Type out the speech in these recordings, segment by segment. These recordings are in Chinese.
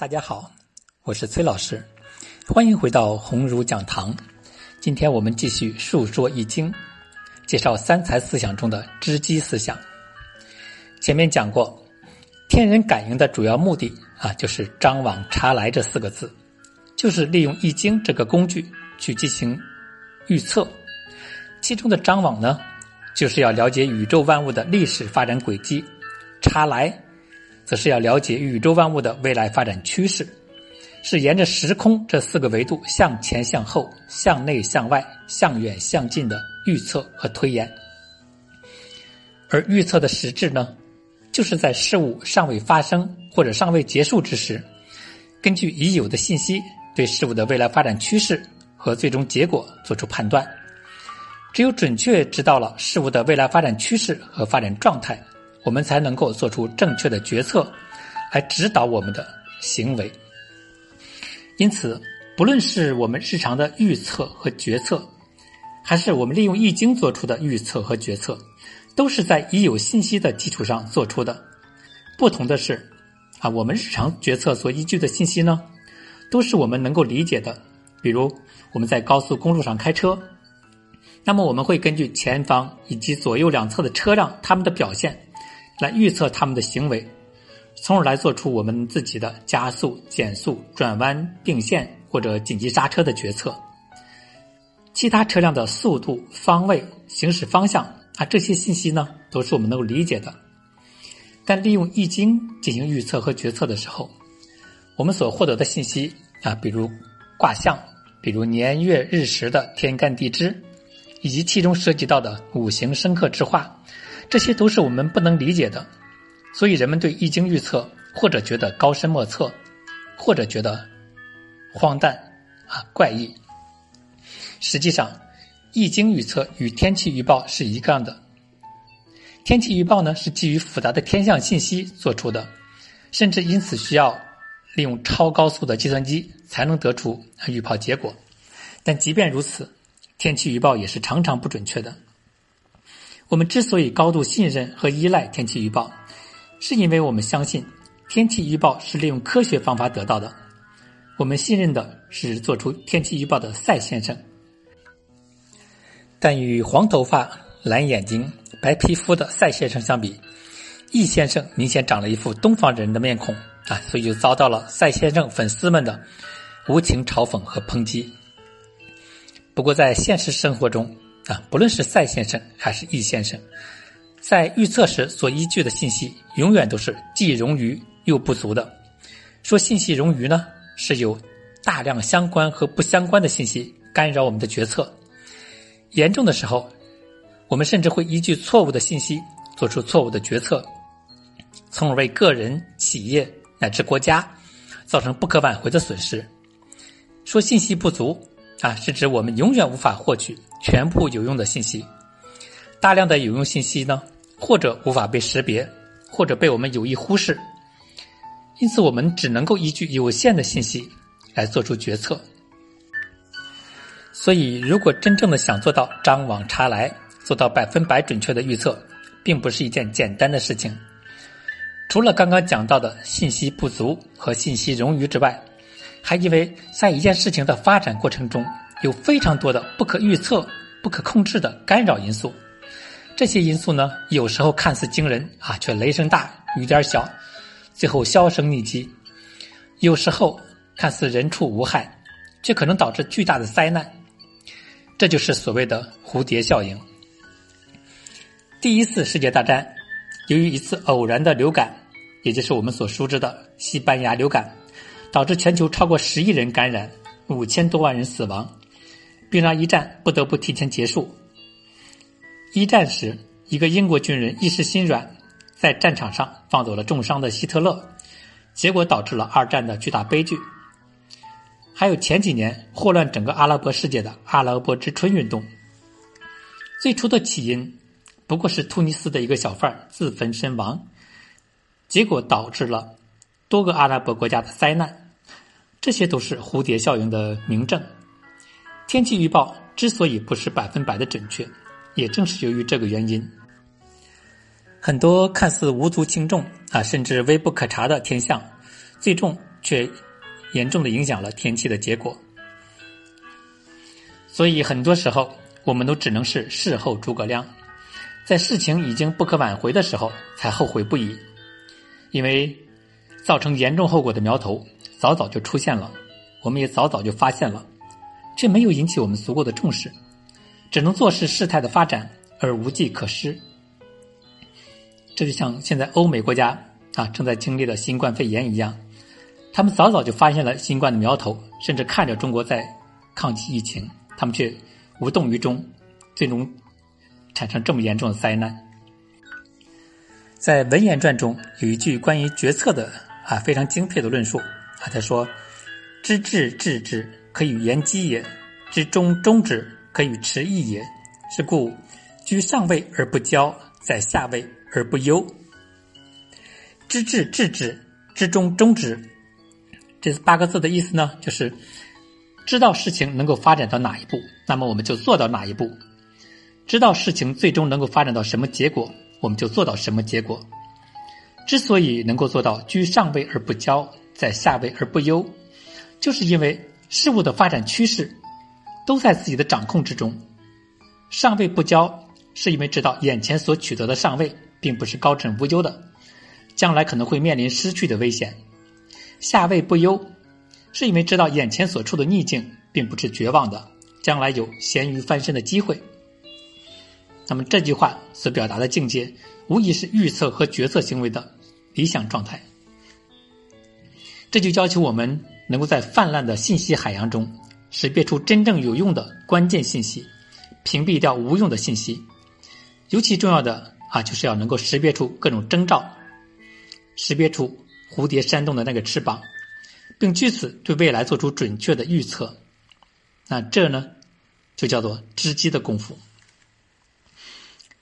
大家好，我是崔老师，欢迎回到鸿儒讲堂。今天我们继续述说《易经》，介绍三才思想中的知机思想。前面讲过，天人感应的主要目的啊，就是“张网查来”这四个字，就是利用《易经》这个工具去进行预测。其中的“张网”呢，就是要了解宇宙万物的历史发展轨迹；“查来”。则是要了解宇宙万物的未来发展趋势，是沿着时空这四个维度向前、向后、向内、向外、向远、向近的预测和推演。而预测的实质呢，就是在事物尚未发生或者尚未结束之时，根据已有的信息，对事物的未来发展趋势和最终结果做出判断。只有准确知道了事物的未来发展趋势和发展状态。我们才能够做出正确的决策，来指导我们的行为。因此，不论是我们日常的预测和决策，还是我们利用易经做出的预测和决策，都是在已有信息的基础上做出的。不同的是，啊，我们日常决策所依据的信息呢，都是我们能够理解的。比如，我们在高速公路上开车，那么我们会根据前方以及左右两侧的车辆他们的表现。来预测他们的行为，从而来做出我们自己的加速、减速、转弯、并线或者紧急刹车的决策。其他车辆的速度、方位、行驶方向啊，这些信息呢，都是我们能够理解的。但利用易经进行预测和决策的时候，我们所获得的信息啊，比如卦象，比如年月日时的天干地支，以及其中涉及到的五行生克之化。这些都是我们不能理解的，所以人们对易经预测或者觉得高深莫测，或者觉得荒诞啊怪异。实际上，易经预测与天气预报是一样的。天气预报呢是基于复杂的天象信息做出的，甚至因此需要利用超高速的计算机才能得出预报结果。但即便如此，天气预报也是常常不准确的。我们之所以高度信任和依赖天气预报，是因为我们相信天气预报是利用科学方法得到的。我们信任的是做出天气预报的赛先生。但与黄头发、蓝眼睛、白皮肤的赛先生相比，易先生明显长了一副东方人的面孔啊，所以就遭到了赛先生粉丝们的无情嘲讽和抨击。不过在现实生活中，啊，不论是赛先生还是易先生，在预测时所依据的信息，永远都是既冗余又不足的。说信息冗余呢，是有大量相关和不相关的信息干扰我们的决策。严重的时候，我们甚至会依据错误的信息做出错误的决策，从而为个人、企业乃至国家造成不可挽回的损失。说信息不足。啊，是指我们永远无法获取全部有用的信息，大量的有用信息呢，或者无法被识别，或者被我们有意忽视，因此我们只能够依据有限的信息来做出决策。所以，如果真正的想做到张网查来，做到百分百准确的预测，并不是一件简单的事情。除了刚刚讲到的信息不足和信息冗余之外，还因为在一件事情的发展过程中，有非常多的不可预测、不可控制的干扰因素。这些因素呢，有时候看似惊人啊，却雷声大雨点小，最后销声匿迹；有时候看似人畜无害，却可能导致巨大的灾难。这就是所谓的蝴蝶效应。第一次世界大战，由于一次偶然的流感，也就是我们所熟知的西班牙流感。导致全球超过十亿人感染，五千多万人死亡，并让一战不得不提前结束。一战时，一个英国军人一时心软，在战场上放走了重伤的希特勒，结果导致了二战的巨大悲剧。还有前几年祸乱整个阿拉伯世界的阿拉伯之春运动，最初的起因不过是突尼斯的一个小贩自焚身亡，结果导致了。多个阿拉伯国家的灾难，这些都是蝴蝶效应的明证。天气预报之所以不是百分百的准确，也正是由于这个原因。很多看似无足轻重啊，甚至微不可察的天象，最终却严重的影响了天气的结果。所以很多时候，我们都只能是事后诸葛亮，在事情已经不可挽回的时候才后悔不已，因为造成严重后果的苗头早早就出现了，我们也早早就发现了，却没有引起我们足够的重视，只能坐视事态的发展而无计可施。这就像现在欧美国家啊正在经历的新冠肺炎一样，他们早早就发现了新冠的苗头，甚至看着中国在抗击疫情，他们却无动于衷，最终产生这么严重的灾难。在文言传中有一句关于决策的啊非常精辟的论述啊，他说：“知至治之，可以言机也；知中终止，可以持义也。是故居上位而不骄，在下位。”而不忧，知至治之，知中终之。这八个字的意思呢，就是知道事情能够发展到哪一步，那么我们就做到哪一步；知道事情最终能够发展到什么结果，我们就做到什么结果。之所以能够做到居上位而不骄，在下位而不忧，就是因为事物的发展趋势都在自己的掌控之中。上位不骄，是因为知道眼前所取得的上位。并不是高枕无忧的，将来可能会面临失去的危险；下位不忧，是因为知道眼前所处的逆境并不是绝望的，将来有咸鱼翻身的机会。那么这句话所表达的境界，无疑是预测和决策行为的理想状态。这就要求我们能够在泛滥的信息海洋中，识别出真正有用的关键信息，屏蔽掉无用的信息。尤其重要的。啊，就是要能够识别出各种征兆，识别出蝴蝶扇动的那个翅膀，并据此对未来做出准确的预测。那这呢，就叫做知机的功夫。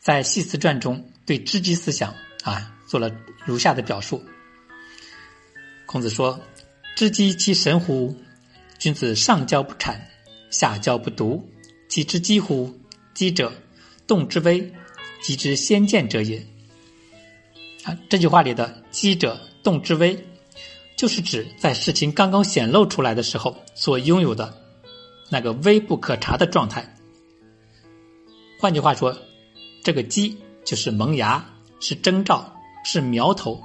在《系辞传》中，对知机思想啊做了如下的表述。孔子说：“知机其神乎？君子上交不谄，下交不独。其知机乎？机者，动之微。”机之先见者也。啊，这句话里的“机者动之微”，就是指在事情刚刚显露出来的时候所拥有的那个微不可察的状态。换句话说，这个“机”就是萌芽，是征兆，是苗头，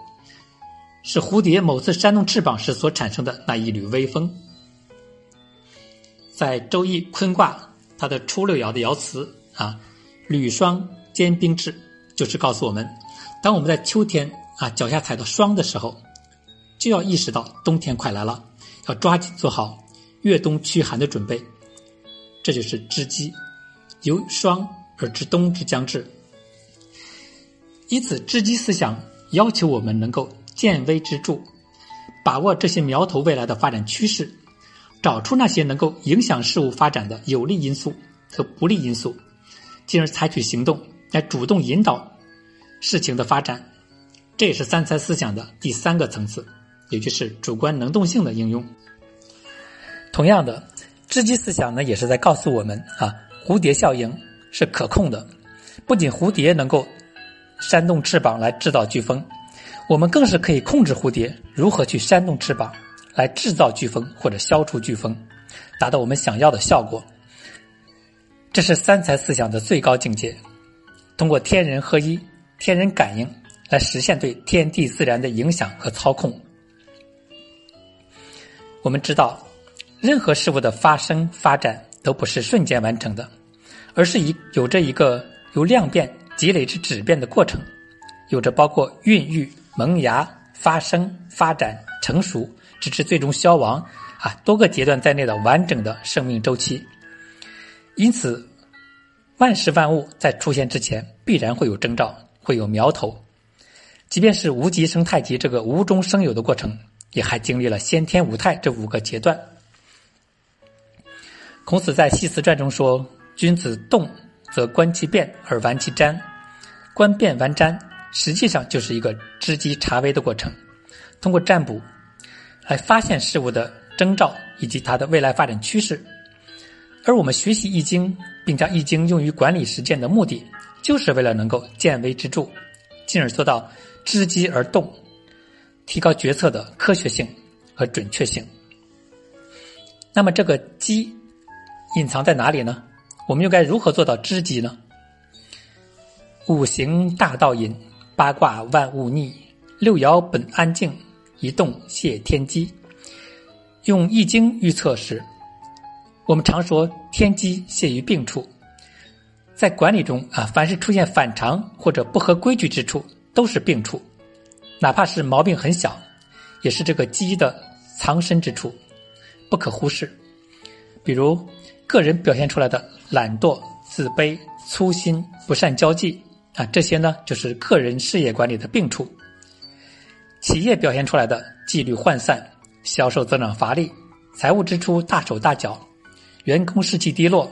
是蝴蝶某次扇动翅膀时所产生的那一缕微风。在《周易》坤卦，它的初六爻的爻辞啊，“履霜”。坚冰至，就是告诉我们，当我们在秋天啊脚下踩到霜的时候，就要意识到冬天快来了，要抓紧做好越冬驱寒的准备。这就是知机，由霜而知冬之将至。因此，知机思想要求我们能够见微知著，把握这些苗头未来的发展趋势，找出那些能够影响事物发展的有利因素和不利因素，进而采取行动。来主动引导事情的发展，这也是三才思想的第三个层次，也就是主观能动性的应用。同样的，知机思想呢，也是在告诉我们啊，蝴蝶效应是可控的。不仅蝴蝶能够扇动翅膀来制造飓风，我们更是可以控制蝴蝶如何去扇动翅膀来制造飓风或者消除飓风，达到我们想要的效果。这是三才思想的最高境界。通过天人合一、天人感应来实现对天地自然的影响和操控。我们知道，任何事物的发生发展都不是瞬间完成的，而是以有着一个由量变积累至质变的过程，有着包括孕育、萌芽、发生、发展、成熟，直至最终消亡啊多个阶段在内的完整的生命周期。因此。万事万物在出现之前，必然会有征兆，会有苗头。即便是无极生太极这个无中生有的过程，也还经历了先天五态这五个阶段。孔子在《系辞传》中说：“君子动则观其变而完其瞻，观变完瞻，实际上就是一个知机察微的过程。通过占卜来发现事物的征兆以及它的未来发展趋势。而我们学习易经。”并将易经用于管理实践的目的，就是为了能够见微知著，进而做到知机而动，提高决策的科学性，和准确性。那么这个机隐藏在哪里呢？我们又该如何做到知机呢？五行大道隐，八卦万物逆，六爻本安静，一动泄天机。用易经预测时，我们常说天机泄于病处。在管理中啊，凡是出现反常或者不合规矩之处，都是病处，哪怕是毛病很小，也是这个机的藏身之处，不可忽视。比如个人表现出来的懒惰、自卑、粗心、不善交际啊，这些呢就是个人事业管理的病处。企业表现出来的纪律涣散、销售增长乏力、财务支出大手大脚、员工士气低落。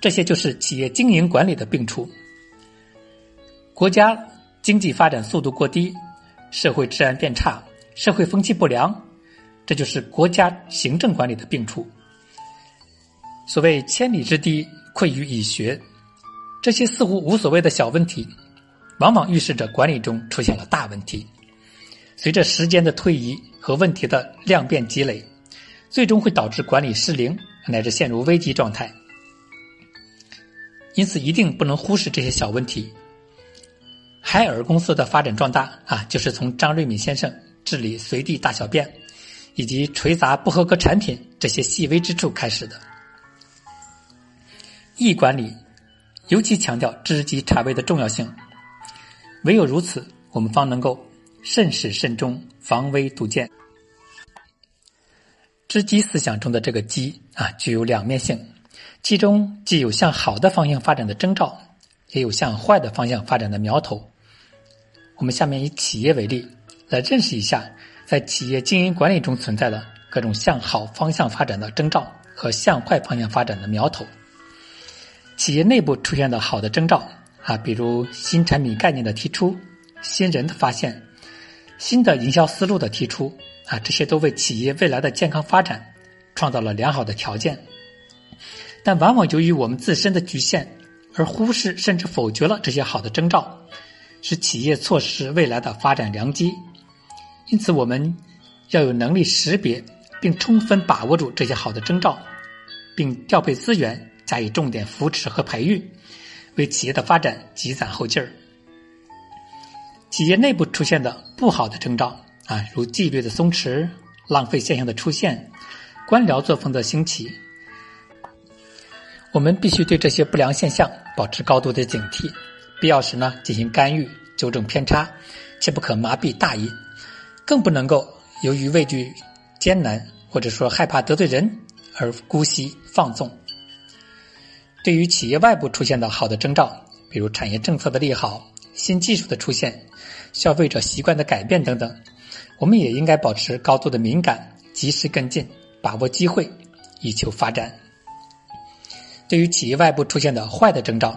这些就是企业经营管理的病处。国家经济发展速度过低，社会治安变差，社会风气不良，这就是国家行政管理的病处。所谓千里之堤溃于蚁穴，这些似乎无所谓的小问题，往往预示着管理中出现了大问题。随着时间的推移和问题的量变积累，最终会导致管理失灵，乃至陷入危机状态。因此，一定不能忽视这些小问题。海尔公司的发展壮大啊，就是从张瑞敏先生治理随地大小便，以及锤砸不合格产品这些细微之处开始的。易管理尤其强调知机察微的重要性，唯有如此，我们方能够慎始慎终，防微杜渐。知机思想中的这个机啊，具有两面性。其中既有向好的方向发展的征兆，也有向坏的方向发展的苗头。我们下面以企业为例，来认识一下在企业经营管理中存在的各种向好方向发展的征兆和向坏方向发展的苗头。企业内部出现的好的征兆啊，比如新产品概念的提出、新人的发现、新的营销思路的提出啊，这些都为企业未来的健康发展创造了良好的条件。但往往由于我们自身的局限，而忽视甚至否决了这些好的征兆，使企业错失未来的发展良机。因此，我们要有能力识别并充分把握住这些好的征兆，并调配资源加以重点扶持和培育，为企业的发展积攒后劲儿。企业内部出现的不好的征兆啊，如纪律的松弛、浪费现象的出现、官僚作风的兴起。我们必须对这些不良现象保持高度的警惕，必要时呢进行干预、纠正偏差，切不可麻痹大意，更不能够由于畏惧艰难或者说害怕得罪人而姑息放纵。对于企业外部出现的好的征兆，比如产业政策的利好、新技术的出现、消费者习惯的改变等等，我们也应该保持高度的敏感，及时跟进，把握机会，以求发展。对于企业外部出现的坏的征兆，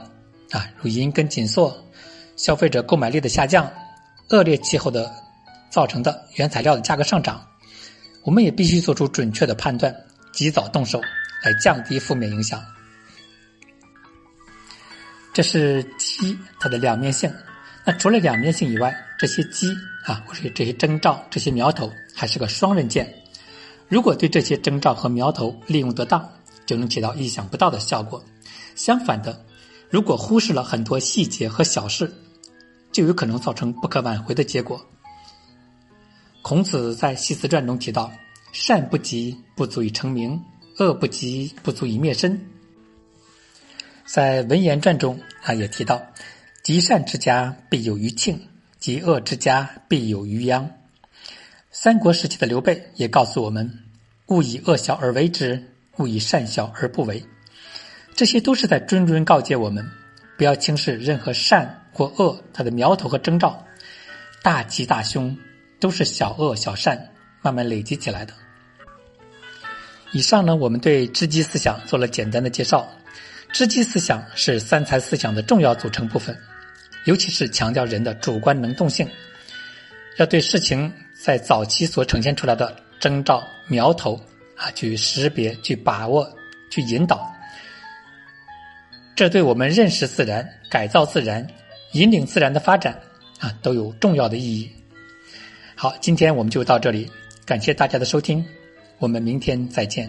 啊，如银根紧缩、消费者购买力的下降、恶劣气候的造成的原材料的价格上涨，我们也必须做出准确的判断，及早动手，来降低负面影响。这是鸡它的两面性。那除了两面性以外，这些鸡啊，或者这些征兆、这些苗头，还是个双刃剑。如果对这些征兆和苗头利用得当，就能起到意想不到的效果。相反的，如果忽视了很多细节和小事，就有可能造成不可挽回的结果。孔子在《系辞传》中提到：“善不及，不足以成名；恶不及，不足以灭身。”在《文言传》中啊，也提到：“积善之家，必有余庆；积恶之家，必有余殃。”三国时期的刘备也告诉我们：“勿以恶小而为之。”勿以善小而不为，这些都是在谆谆告诫我们，不要轻视任何善或恶它的苗头和征兆。大吉大凶都是小恶小善慢慢累积起来的。以上呢，我们对知机思想做了简单的介绍。知机思想是三才思想的重要组成部分，尤其是强调人的主观能动性，要对事情在早期所呈现出来的征兆苗头。啊，去识别、去把握、去引导，这对我们认识自然、改造自然、引领自然的发展啊，都有重要的意义。好，今天我们就到这里，感谢大家的收听，我们明天再见。